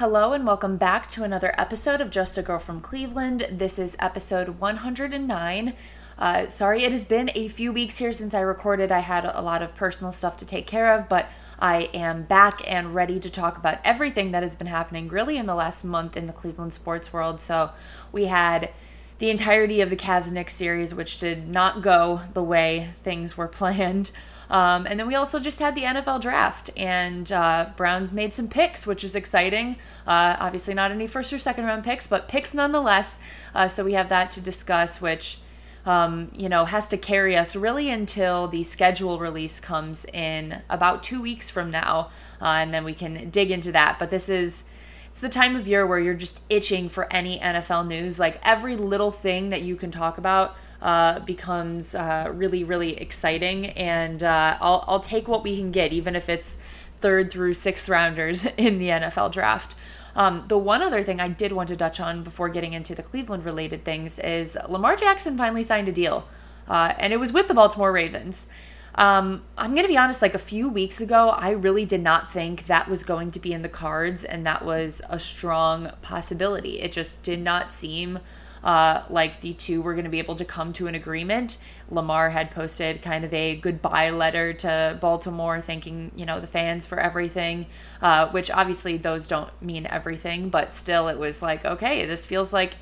Hello, and welcome back to another episode of Just a Girl from Cleveland. This is episode 109. Uh, sorry, it has been a few weeks here since I recorded. I had a lot of personal stuff to take care of, but I am back and ready to talk about everything that has been happening really in the last month in the Cleveland sports world. So, we had the entirety of the Cavs Knicks series, which did not go the way things were planned. Um, and then we also just had the NFL draft, and uh, Browns made some picks, which is exciting. Uh, obviously, not any first or second round picks, but picks nonetheless. Uh, so we have that to discuss, which um, you know has to carry us really until the schedule release comes in about two weeks from now, uh, and then we can dig into that. But this is it's the time of year where you're just itching for any NFL news. Like every little thing that you can talk about uh, becomes uh, really, really exciting. And uh, I'll, I'll take what we can get, even if it's third through sixth rounders in the NFL draft. Um, the one other thing I did want to touch on before getting into the Cleveland related things is Lamar Jackson finally signed a deal, uh, and it was with the Baltimore Ravens. Um, I'm going to be honest, like a few weeks ago, I really did not think that was going to be in the cards and that was a strong possibility. It just did not seem uh, like the two were going to be able to come to an agreement. Lamar had posted kind of a goodbye letter to Baltimore, thanking you know the fans for everything, uh, which obviously those don't mean everything, but still it was like okay, this feels like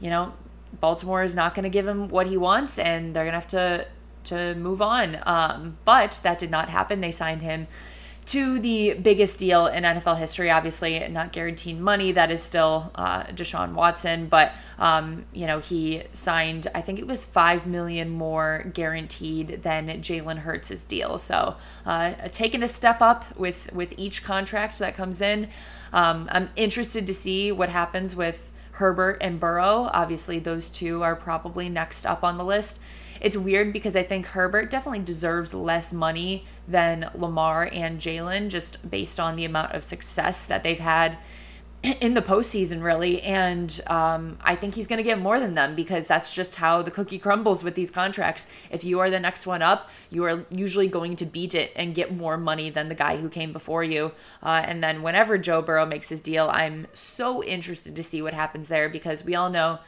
you know Baltimore is not going to give him what he wants, and they're going to have to to move on. Um, but that did not happen. They signed him to the biggest deal in NFL history. Obviously, not guaranteed money. That is still uh, Deshaun Watson, but um, you know he signed. I think it was five million more guaranteed than Jalen Hurts' deal. So uh, taking a step up with with each contract that comes in. Um, I'm interested to see what happens with Herbert and Burrow. Obviously, those two are probably next up on the list it's weird because I think Herbert definitely deserves less money than Lamar and Jalen just based on the amount of success that they've had in the postseason, really. And um, I think he's going to get more than them because that's just how the cookie crumbles with these contracts. If you are the next one up, you are usually going to beat it and get more money than the guy who came before you. Uh, and then whenever Joe Burrow makes his deal, I'm so interested to see what happens there because we all know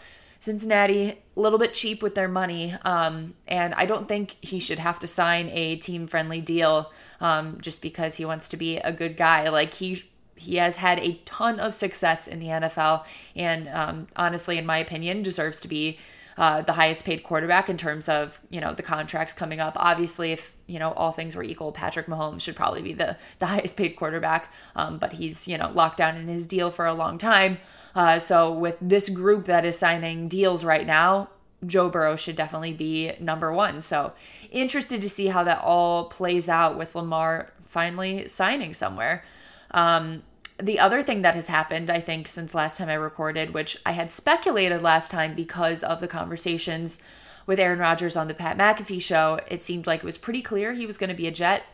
Cincinnati, a little bit cheap with their money. Um, and I don't think he should have to sign a team friendly deal um, just because he wants to be a good guy. Like he he has had a ton of success in the NFL, and um, honestly, in my opinion, deserves to be uh, the highest paid quarterback in terms of you know the contracts coming up. Obviously, if you know all things were equal, Patrick Mahomes should probably be the the highest paid quarterback. Um, but he's you know locked down in his deal for a long time. Uh, so with this group that is signing deals right now, Joe Burrow should definitely be number one. So interested to see how that all plays out with Lamar finally signing somewhere. Um, the other thing that has happened, I think, since last time I recorded, which I had speculated last time because of the conversations with Aaron Rodgers on the Pat McAfee show, it seemed like it was pretty clear he was going to be a Jet.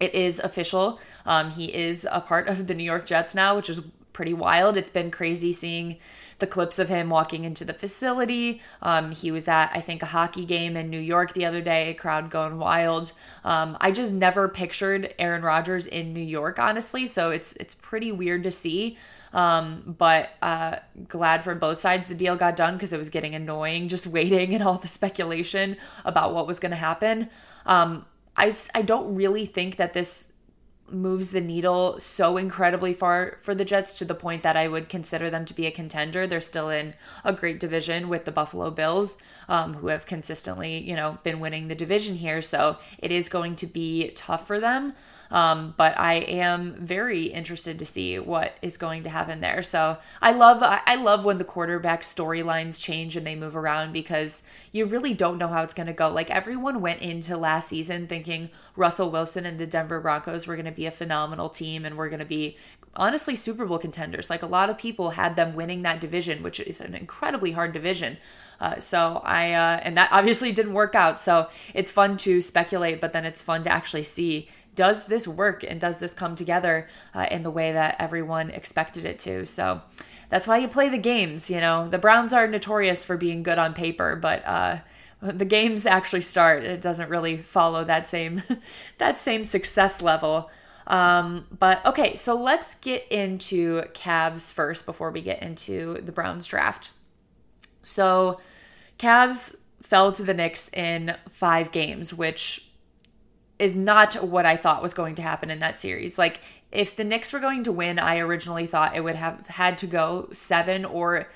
It is official. Um, he is a part of the New York Jets now, which is pretty wild. It's been crazy seeing the clips of him walking into the facility. Um, he was at, I think, a hockey game in New York the other day, crowd going wild. Um, I just never pictured Aaron Rodgers in New York, honestly. So it's it's pretty weird to see. Um, but uh, glad for both sides the deal got done because it was getting annoying just waiting and all the speculation about what was going to happen. Um, I, I don't really think that this moves the needle so incredibly far for the Jets to the point that I would consider them to be a contender. They're still in a great division with the Buffalo Bills, um, who have consistently, you know, been winning the division here. So it is going to be tough for them. Um, but I am very interested to see what is going to happen there. So I love I love when the quarterback storylines change and they move around because you really don't know how it's going to go. Like everyone went into last season thinking Russell Wilson and the Denver Broncos were going to be a phenomenal team and we're going to be honestly Super Bowl contenders. Like a lot of people had them winning that division, which is an incredibly hard division. Uh, so I uh, and that obviously didn't work out. So it's fun to speculate, but then it's fun to actually see does this work and does this come together uh, in the way that everyone expected it to? So that's why you play the games. You know, the Browns are notorious for being good on paper, but uh, the games actually start, it doesn't really follow that same that same success level. Um, but okay, so let's get into Cavs first before we get into the Browns draft. So, Cavs fell to the Knicks in five games, which is not what I thought was going to happen in that series. Like, if the Knicks were going to win, I originally thought it would have had to go seven or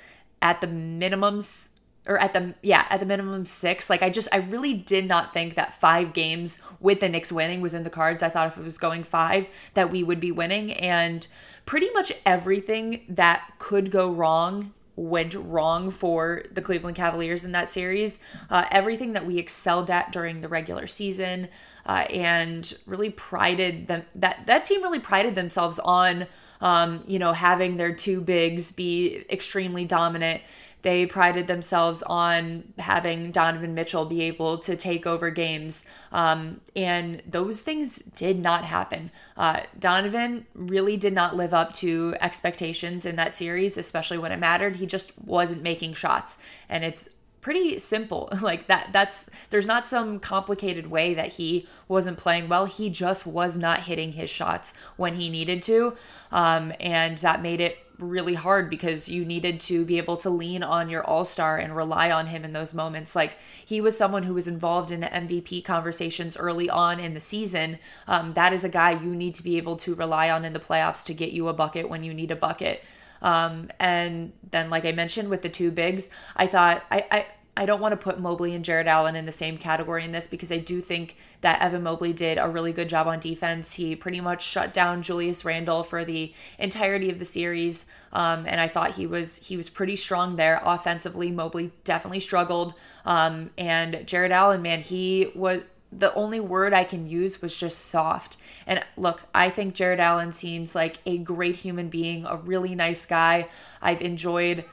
at the minimums or at the yeah at the minimum six. Like i just i really did not think that five games with the knicks winning was in the cards. I thought if it was going five that we would be winning. And pretty much everything that could go wrong went wrong for the cleveland cavaliers in that series. Uh, everything that we excelled at during the regular season uh, and really prided them that that team really prided themselves on um, you know having their two bigs be extremely dominant they prided themselves on having Donovan Mitchell be able to take over games. Um, and those things did not happen. Uh, Donovan really did not live up to expectations in that series, especially when it mattered. He just wasn't making shots. And it's pretty simple. Like that that's there's not some complicated way that he wasn't playing well. He just was not hitting his shots when he needed to. Um, and that made it really hard because you needed to be able to lean on your all-star and rely on him in those moments. Like he was someone who was involved in the mvp conversations early on in the season. Um, that is a guy you need to be able to rely on in the playoffs to get you a bucket when you need a bucket um, and then, like I mentioned, with the two bigs, I thought I, I I don't want to put Mobley and Jarrett Allen in the same category in this because I do think that Evan Mobley did a really good job on defense. He pretty much shut down Julius Randle for the entirety of the series, um, and I thought he was he was pretty strong there offensively. Mobley definitely struggled, um, and Jarrett Allen, man, he was the only word I can use was just soft. And look, I think Jarrett Allen seems like a great human being, a really nice guy. I've enjoyed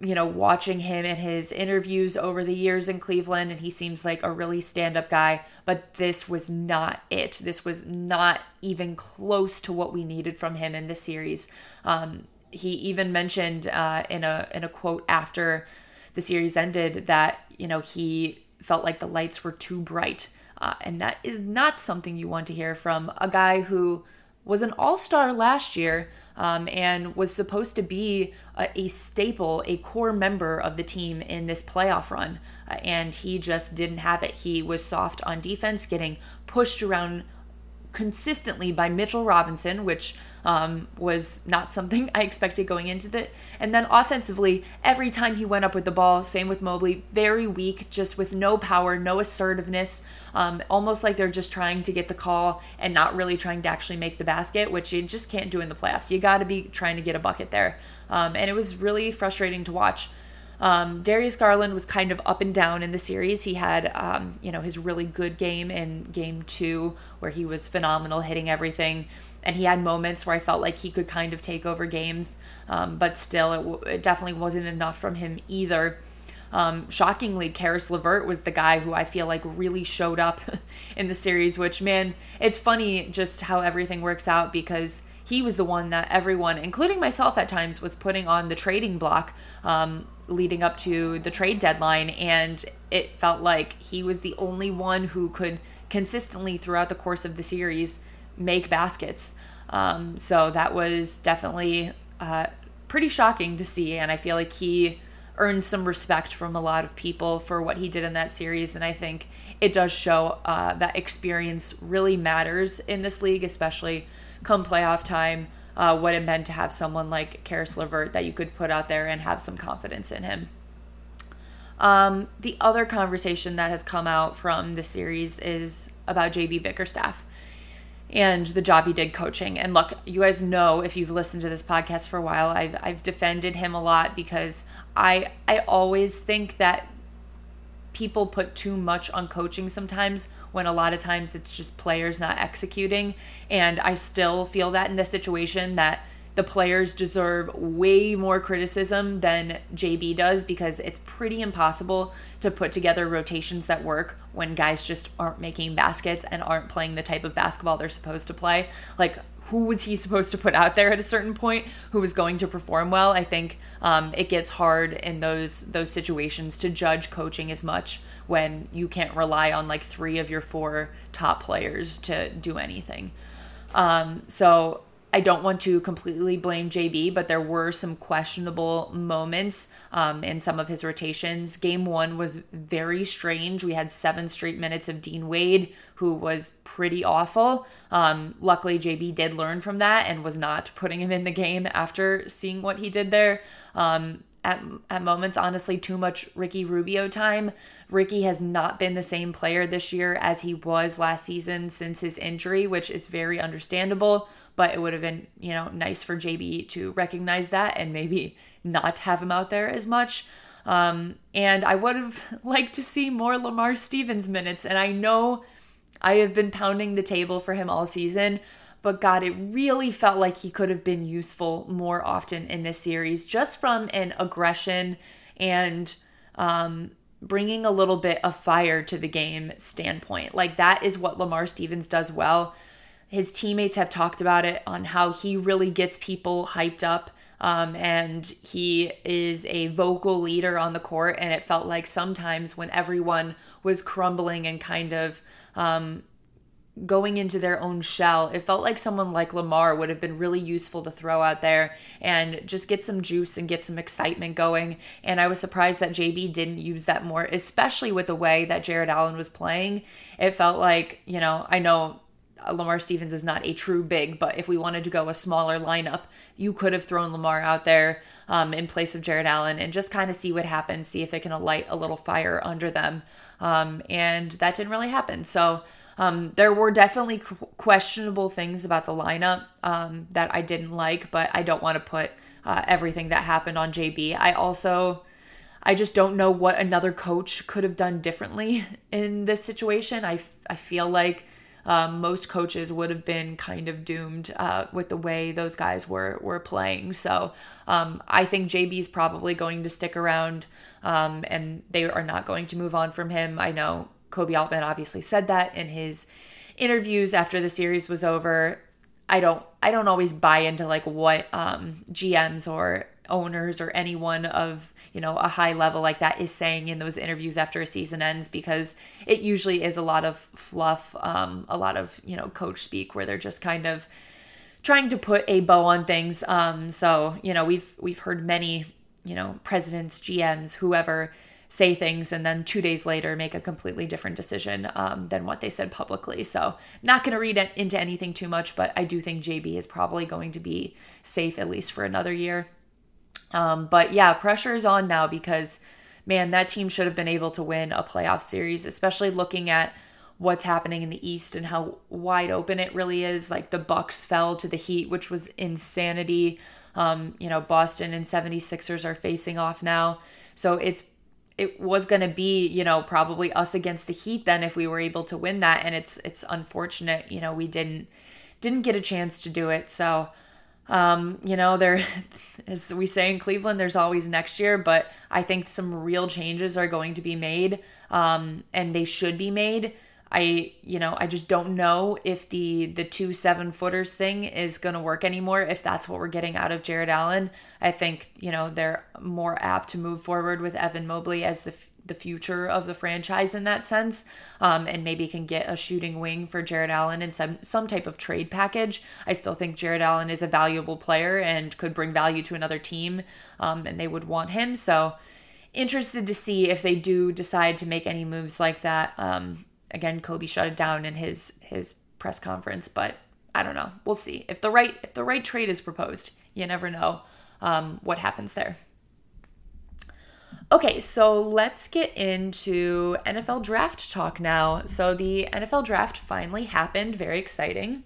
you know, watching him in his interviews over the years in Cleveland, and he seems like a really stand up guy. But this was not it. This was not even close to what we needed from him in this series. Um, he even mentioned uh, in a in a quote after the series ended that you know he felt like the lights were too bright, uh, and that is not something you want to hear from a guy who was an all star last year um, and was supposed to be a, a, staple, a core member of the team in this playoff run. Uh, and he just didn't have it. He was soft on defense, getting pushed around consistently by Mitchell Robinson, which um, was not something I expected going into it. And then offensively, every time he went up with the ball, same with Mobley, very weak, just with no power, no assertiveness, um, almost like they're just trying to get the call and not really trying to actually make the basket, which you just can't do in the playoffs. You got to be trying to get a bucket there. Um, and it was really frustrating to watch. Um, Darius Garland was kind of up and down in the series. He had, um, you know, his really good game in game two where he was phenomenal, hitting everything. And he had moments where I felt like he could kind of take over games, um, but still, it, w- it, definitely wasn't enough from him either. Um, shockingly, Caris LeVert was the guy who I feel like really showed up in the series, which, man, it's funny just how everything works out because he was the one that everyone, including myself at times, was putting on the trading block um, leading up to the trade deadline. And it felt like he was the only one who could consistently, throughout the course of the series, make baskets. Um, so that was definitely uh, pretty shocking to see. And I feel like he earned some respect from a lot of people for what he did in that series. And I think it does show uh, that experience really matters in this league, especially come playoff time, uh, what it meant to have someone like Caris LeVert that you could put out there and have some confidence in him. Um, the other conversation that has come out from the series is about JB Bickerstaff and the job he did coaching. And look, you guys know if you've listened to this podcast for a while, I've I've defended him a lot because I I always think that people put too much on coaching sometimes when a lot of times it's just players not executing. And I still feel that in this situation that the players deserve way more criticism than JB does because it's pretty impossible to put together rotations that work when guys just aren't making baskets and aren't playing the type of basketball they're supposed to play. Like who was he supposed to put out there at a certain point who was going to perform well. I think um, it gets hard in those those situations to judge coaching as much when you can't rely on like three of your four top players to do anything. Um, so I don't want to completely blame JB, but there were some questionable moments um, in some of his rotations. Game one was very strange. We had seven straight minutes of Dean Wade, who was pretty awful. Um, luckily, JB did learn from that and was not putting him in the game after seeing what he did there. Um, at, at moments, honestly, too much Ricky Rubio time. Ricky has not been the same player this year as he was last season since his injury, which is very understandable. But it would have been, you know, nice for JB to recognize that and maybe not have him out there as much. Um, and I would have liked to see more Lamar Stevens minutes. And I know I have been pounding the table for him all season, but God, it really felt like he could have been useful more often in this series, just from an aggression and um, bringing a little bit of fire to the game standpoint. Like that is what Lamar Stevens does well. His teammates have talked about it on how he really gets people hyped up. Um, and he is a vocal leader on the court. And it felt like sometimes when everyone was crumbling and kind of um, going into their own shell. It felt like someone like Lamar would have been really useful to throw out there and just get some juice and get some excitement going. And I was surprised that JB didn't use that more, especially with the way that Jarrett Allen was playing. It felt like, you know, I know Lamar Stevens is not a true big, but if we wanted to go a smaller lineup, you could have thrown Lamar out there um, in place of Jarrett Allen and just kind of see what happens, see if it can light a little fire under them. Um, and that didn't really happen. So, um, there were definitely questionable things about the lineup um, that I didn't like, but I don't want to put uh, everything that happened on JB. I also, I just don't know what another coach could have done differently in this situation. I, I feel like um, most coaches would have been kind of doomed uh, with the way those guys were were playing. So um, I think JB is probably going to stick around, um, and they are not going to move on from him. I know Koby Altman obviously said that in his interviews after the series was over. I don't I don't always buy into like what um, GMs or owners or anyone of you know a high level like that is saying in those interviews after a season ends because it usually is a lot of fluff um, a lot of you know coach speak where they're just kind of trying to put a bow on things um, so you know we've we've heard many you know presidents gms whoever say things and then two days later make a completely different decision um, than what they said publicly. So, not going to read into anything too much, but I do think JB is probably going to be safe at least for another year. Um, but yeah, pressure is on now because, man, that team should have been able to win a playoff series, especially looking at what's happening in the east and how wide open it really is. Like the bucks fell to the heat which was insanity. Um, you know boston and 76ers are facing off now. So it's it was going to be, you know, probably us against the Heat then if we were able to win that. And it's it's unfortunate, you know, we didn't didn't get a chance to do it. So um, you know, there as we say in Cleveland, there's always next year, but I think some real changes are going to be made um, and they should be made. I, you know, I just don't know if the the two seven footers thing is going to work anymore. If that's what we're getting out of Jarrett Allen, I think you know they're more apt to move forward with Evan Mobley as the the future of the franchise in that sense, um, and maybe can get a shooting wing for Jarrett Allen in some some type of trade package. I still think Jarrett Allen is a valuable player and could bring value to another team, um, and they would want him. So interested to see if they do decide to make any moves like that. Um, again, Koby shut it down in his his press conference, but I don't know. We'll see if the right if the right trade is proposed. You never know um, what happens there. Okay, so let's get into NFL draft talk now. So the NFL draft finally happened. Very exciting.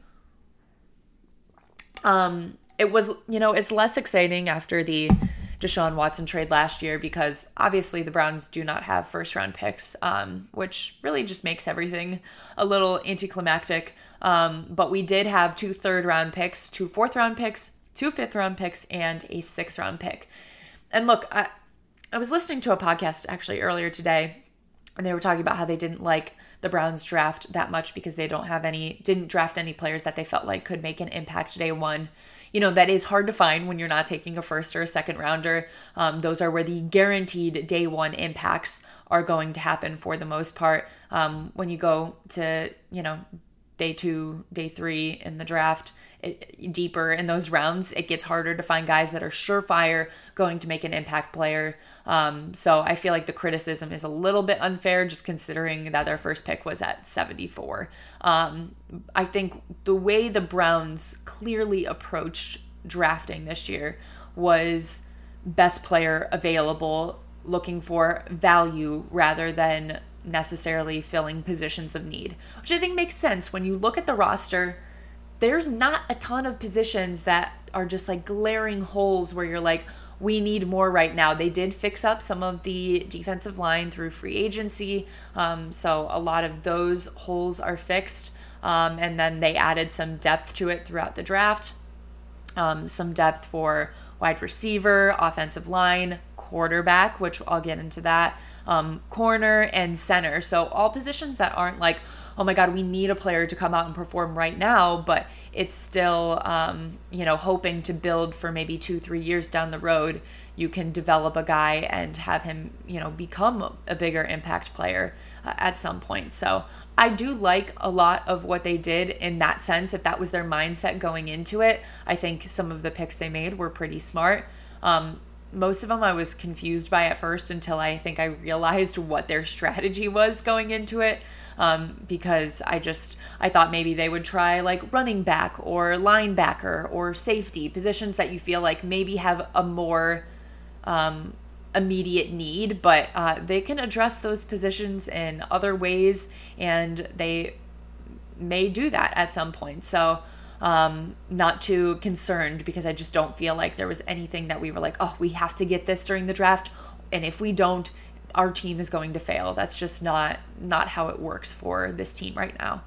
Um, it was, you know, it's less exciting after the Deshaun Watson trade last year because obviously the Browns do not have first round picks, um, which really just makes everything a little anticlimactic. Um, but we did have two third round picks, two fourth round picks, two fifth round picks, and a sixth round pick. And look, I, I was listening to a podcast actually earlier today, and they were talking about how they didn't like the Browns draft that much because they don't have any, didn't draft any players that they felt like could make an impact day one you know, that is hard to find when you're not taking a first or a second rounder. Um, those are where the guaranteed day one impacts are going to happen for the most part. Um, when you go to, you know, day two, day three in the draft, it, deeper in those rounds, it gets harder to find guys that are surefire going to make an impact player. Um, so I feel like the criticism is a little bit unfair just considering that their first pick was at 74. Um, I think the way the Browns clearly approached drafting this year was best player available, looking for value rather than necessarily filling positions of need, which I think makes sense when you look at the roster there's not a ton of positions that are just like glaring holes where you're like, we need more right now. They did fix up some of the defensive line through free agency. Um, so a lot of those holes are fixed. Um, and then they added some depth to it throughout the draft. Um, some depth for wide receiver, offensive line, quarterback, which I'll get into that, um, corner, and center. So all positions that aren't like, oh my God, we need a player to come out and perform right now, but it's still, um, you know, hoping to build for maybe two, three years down the road. You can develop a guy and have him, you know, become a bigger impact player uh, at some point. So I do like a lot of what they did in that sense. If that was their mindset going into it, I think some of the picks they made were pretty smart. Um, most of them I was confused by at first until I think I realized what their strategy was going into it um, because I just I thought maybe they would try like running back or linebacker or safety positions that you feel like maybe have a more um, immediate need, but uh, they can address those positions in other ways, and they may do that at some point. So. Um, not too concerned because I just don't feel like there was anything that we were like, oh, we have to get this during the draft. And if we don't, our team is going to fail. That's just not not how it works for this team right now.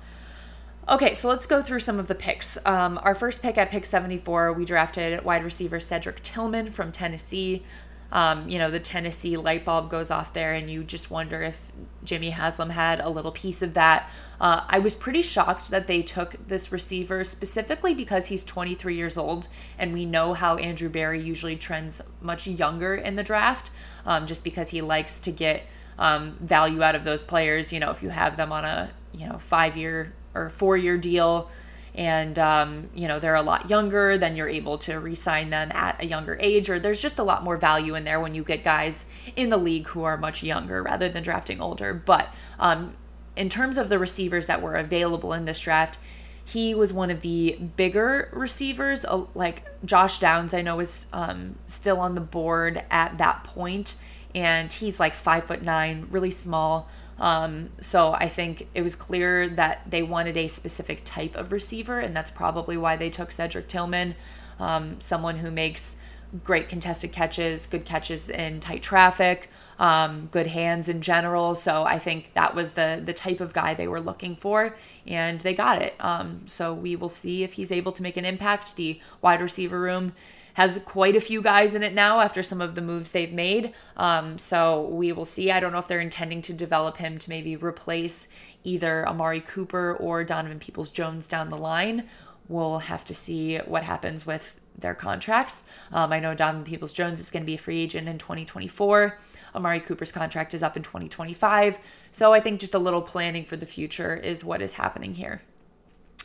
Okay, so let's go through some of the picks. Um, our first pick at pick 74, we drafted wide receiver Cedric Tillman from Tennessee um, you know, the Tennessee light bulb goes off there, and you just wonder if Jimmy Haslam had a little piece of that. Uh, I was pretty shocked that they took this receiver specifically because he's 23 years old, and we know how Andrew Berry usually trends much younger in the draft, um, just because he likes to get um, value out of those players. You know, if you have them on a you know five year or four year deal and um, you know they're a lot younger then you're able to re-sign them at a younger age or there's just a lot more value in there when you get guys in the league who are much younger rather than drafting older. But um, in terms of the receivers that were available in this draft he was one of the bigger receivers. Uh, like josh downs i know is um, still on the board at that point and he's like five foot nine really small um, so I think it was clear that they wanted a specific type of receiver, and that's probably why they took Cedric Tillman, um, someone who makes great contested catches, good catches in tight traffic, um, good hands in general. So I think that was the the type of guy they were looking for, and they got it. Um, so we will see if he's able to make an impact. The wide receiver room has quite a few guys in it now after some of the moves they've made. Um, so we will see. I don't know if they're intending to develop him to maybe replace either Amari Cooper or Donovan Peoples Jones down the line. We'll have to see what happens with their contracts. Um, I know Donovan Peoples Jones is going to be a free agent in 2024. Amari Cooper's contract is up in 2025. So I think just a little planning for the future is what is happening here.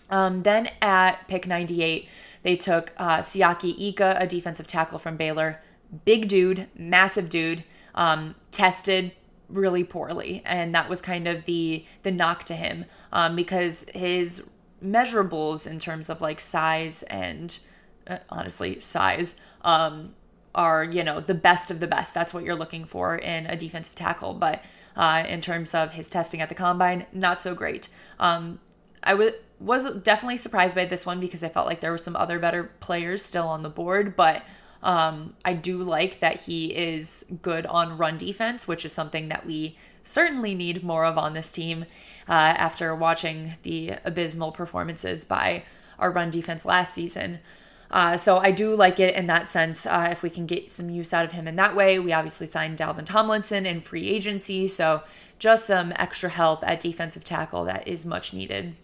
Um, then at pick 98, they took uh, Siaki Ika, a defensive tackle from Baylor. Big dude, massive dude, um, tested really poorly, and that was kind of the the knock to him um, because his measurables in terms of like size and uh, honestly size um, are you know the best of the best. That's what you're looking for in a defensive tackle, but uh, in terms of his testing at the combine, not so great. Um, I would was definitely surprised by this one because I felt like there were some other better players still on the board, but um, I do like that he is good on run defense, which is something that we certainly need more of on this team uh, after watching the abysmal performances by our run defense last season. Uh, so I do like it in that sense. Uh, if we can get some use out of him in that way, we obviously signed Dalvin Tomlinson in free agency, so just some extra help at defensive tackle that is much needed.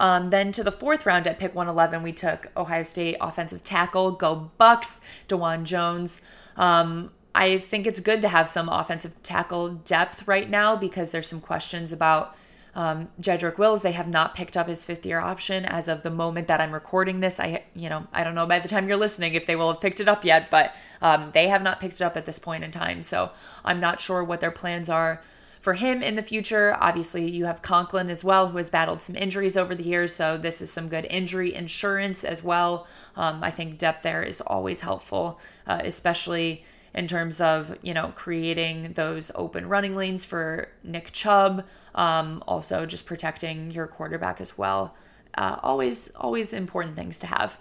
Um, then to the fourth round at pick 111, we took Ohio State offensive tackle, go Bucks, Dawand Jones. Um, I think it's good to have some offensive tackle depth right now because there's some questions about Um, Jedrick Wills, they have not picked up his fifth year option as of the moment that I'm recording this. I, you know, I don't know by the time you're listening if they will have picked it up yet, but um, they have not picked it up at this point in time. So I'm not sure what their plans are for him in the future. Obviously, you have Conklin as well, who has battled some injuries over the years. So this is some good injury insurance as well. Um, I think depth there is always helpful, uh, especially in terms of you know creating those open running lanes for Nick Chubb. Um, also, just protecting your quarterback as well. Uh, always, always important things to have.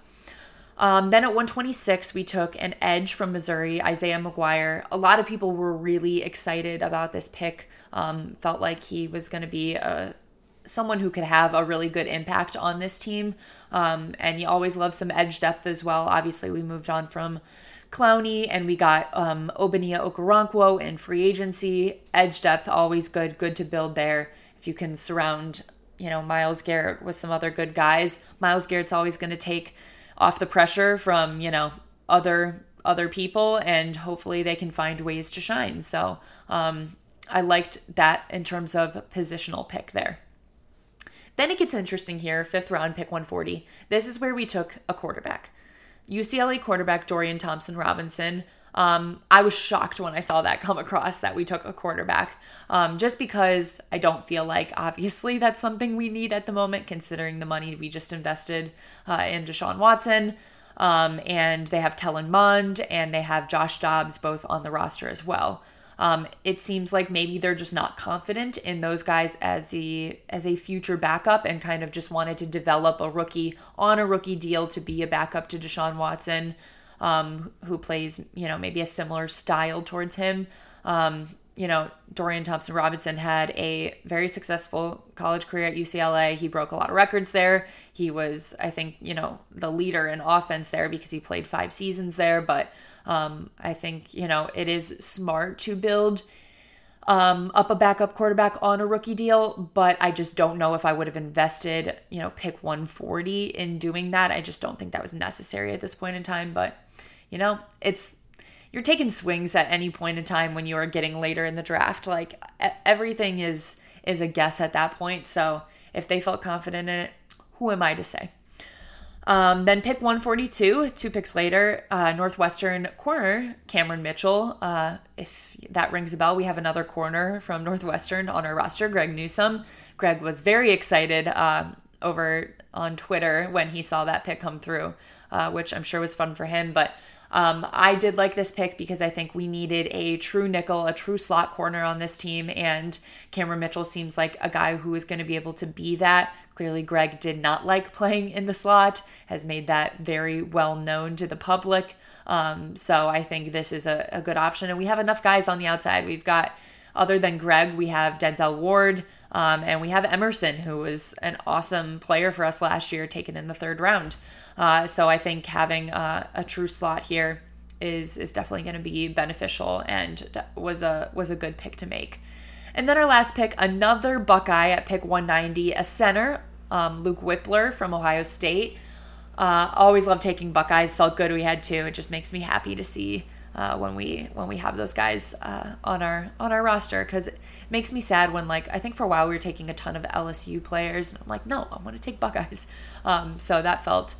Um, then at 126, we took an edge from Missouri, Isaiah McGuire. A lot of people were really excited about this pick. Um, felt like he was going to be a someone who could have a really good impact on this team. Um, and you always love some edge depth as well. Obviously, we moved on from Clowney, and we got um, Ogbonnia Okoronkwo in free agency. Edge depth, always good, good to build there. If you can surround, you know, Myles Garrett with some other good guys, Myles Garrett's always going to take off the pressure from, you know, other other people, and hopefully they can find ways to shine. So um, I liked that in terms of positional pick there. Then it gets interesting here, fifth round, pick 140. This is where we took a quarterback. UCLA quarterback Dorian Thompson Robinson. Um, I was shocked when I saw that come across that we took a quarterback, um, just because I don't feel like obviously that's something we need at the moment, considering the money we just invested uh, in Deshaun Watson. Um, and they have Kellen Mond and they have Josh Dobbs both on the roster as well. Um, it seems like maybe they're just not confident in those guys as a as a future backup and kind of just wanted to develop a rookie on a rookie deal to be a backup to Deshaun Watson, um, who plays you know maybe a similar style towards him. Um, you know, Dorian Thompson Robinson had a very successful college career at UCLA. He broke a lot of records there. He was, I think, you know, the leader in offense there because he played five seasons there. But um, I think, you know, it is smart to build um, up a backup quarterback on a rookie deal, but I just don't know if I would have invested, you know, pick 140 in doing that. I just don't think that was necessary at this point in time. But, you know, it's you're taking swings at any point in time when you are getting later in the draft. Like everything is is a guess at that point. So if they felt confident in it, who am I to say? Um, then pick 142, two picks later, uh, Northwestern corner Cameron Mitchell. Uh, if that rings a bell, we have another corner from Northwestern on our roster, Greg Newsome. Greg was very excited uh, over on Twitter when he saw that pick come through, uh, which I'm sure was fun for him. But um, I did like this pick because I think we needed a true nickel, a true slot corner on this team, and Cameron Mitchell seems like a guy who is going to be able to be that. Clearly, Greg did not like playing in the slot, has made that very well known to the public. Um, so I think this is a, a, good option. And we have enough guys on the outside. We've got, other than Greg, we have Denzel Ward, um, and we have Emerson, who was an awesome player for us last year, taken in the third round. Uh, so I think having a, a true slot here is is definitely going to be beneficial and was a was a good pick to make. And then our last pick, another Buckeye at pick 190, a center, um, Luke Wypler from Ohio State. Uh, always love taking Buckeyes. Felt good we had two. It just makes me happy to see uh, when we when we have those guys uh, on our on our roster because it makes me sad when like I think for a while we were taking a ton of LSU players and I'm like no I want to take Buckeyes. Um, so that felt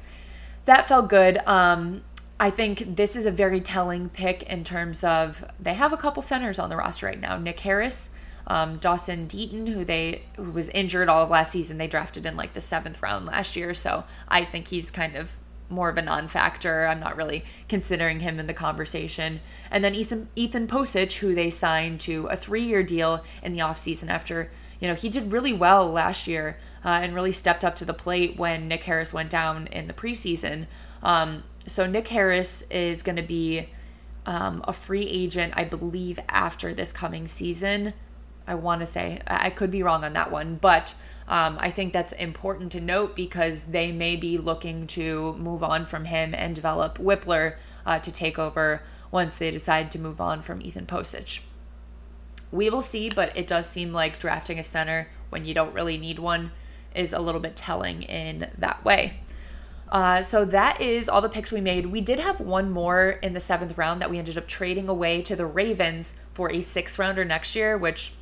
that felt good. Um, I think this is a very telling pick in terms of they have a couple centers on the roster right now. Nick Harris, um, Dawson Deaton, who they who was injured all of last season, they drafted in like the seventh round last year. So I think he's kind of more of a non-factor. I'm not really considering him in the conversation. And then Ethan, Ethan Pocic, who they signed to a three-year deal in the offseason after, you know, he did really well last year uh, and really stepped up to the plate when Nick Harris went down in the preseason. Um, so Nick Harris is going to be um, a free agent, I believe, after this coming season. I want to say I could be wrong on that one, but um, I think that's important to note because they may be looking to move on from him and develop Wypler uh, to take over once they decide to move on from Ethan Pocic. We will see, but it does seem like drafting a center when you don't really need one is a little bit telling in that way. Uh, so that is all the picks we made. We did have one more in the seventh round that we ended up trading away to the Ravens for a sixth rounder next year, which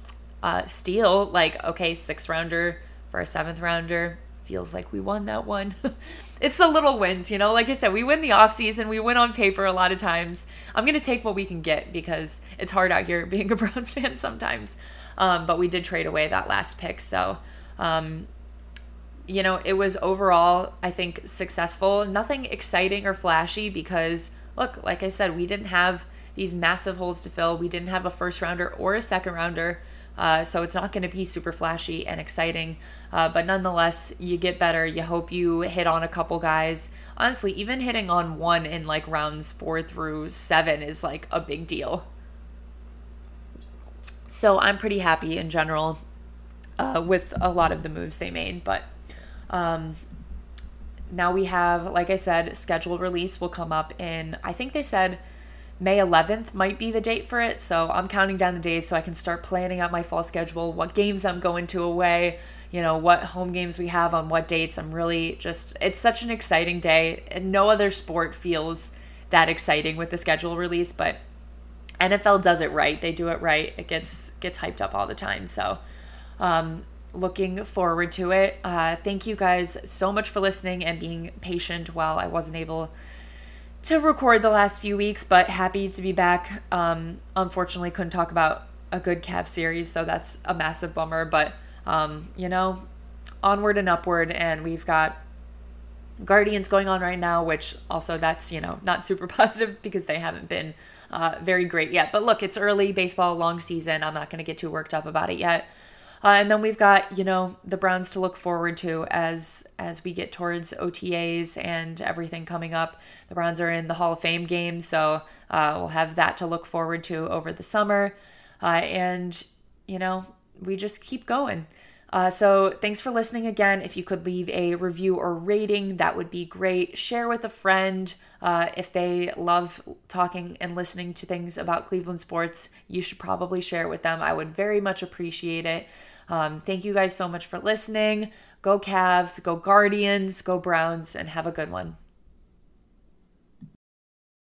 uh, steal, like, okay, sixth rounder for a seventh rounder, feels like we won that one. it's the little wins, you know. Like I said, we win the off season, we win on paper a lot of times. I'm gonna take what we can get because it's hard out here being a Browns fan sometimes. Um, but we did trade away that last pick, so um, you know it was overall I think successful. Nothing exciting or flashy because look, like I said, we didn't have these massive holes to fill. We didn't have a first rounder or a second rounder. Uh, so it's not going to be super flashy and exciting, uh, but nonetheless, you get better. You hope you hit on a couple guys. Honestly, even hitting on one in like rounds four through seven is like a big deal. So I'm pretty happy in general uh, with a lot of the moves they made. But um, now we have, like I said, scheduled release will come up in, I think they said May 11th might be the date for it. So I'm counting down the days so I can start planning out my fall schedule, what games I'm going to away, you know, what home games we have on what dates. I'm really just, it's such an exciting day. And no other sport feels that exciting with the schedule release, but NFL does it right. They do it right. It gets gets hyped up all the time. So, um, looking forward to it. Uh, thank you guys so much for listening and being patient while I wasn't able to record the last few weeks, but happy to be back. Um, unfortunately, couldn't talk about a good Cav series, so that's a massive bummer. But um, you know, onward and upward, and we've got Guardians going on right now, which also that's you know not super positive because they haven't been uh, very great yet. But look, it's early baseball, long season. I'm not going to get too worked up about it yet. Uh, and then we've got you know the Browns to look forward to as as we get towards OTAs and everything coming up. The Browns are in the Hall of Fame game, so uh, we'll have that to look forward to over the summer. Uh, and you know we just keep going. Uh, so thanks for listening again. If you could leave a review or rating, that would be great. Share with a friend. Uh, if they love talking and listening to things about Cleveland sports, you should probably share it with them. I would very much appreciate it. Um, thank you guys so much for listening. Go Cavs, go Guardians, go Browns, and have a good one.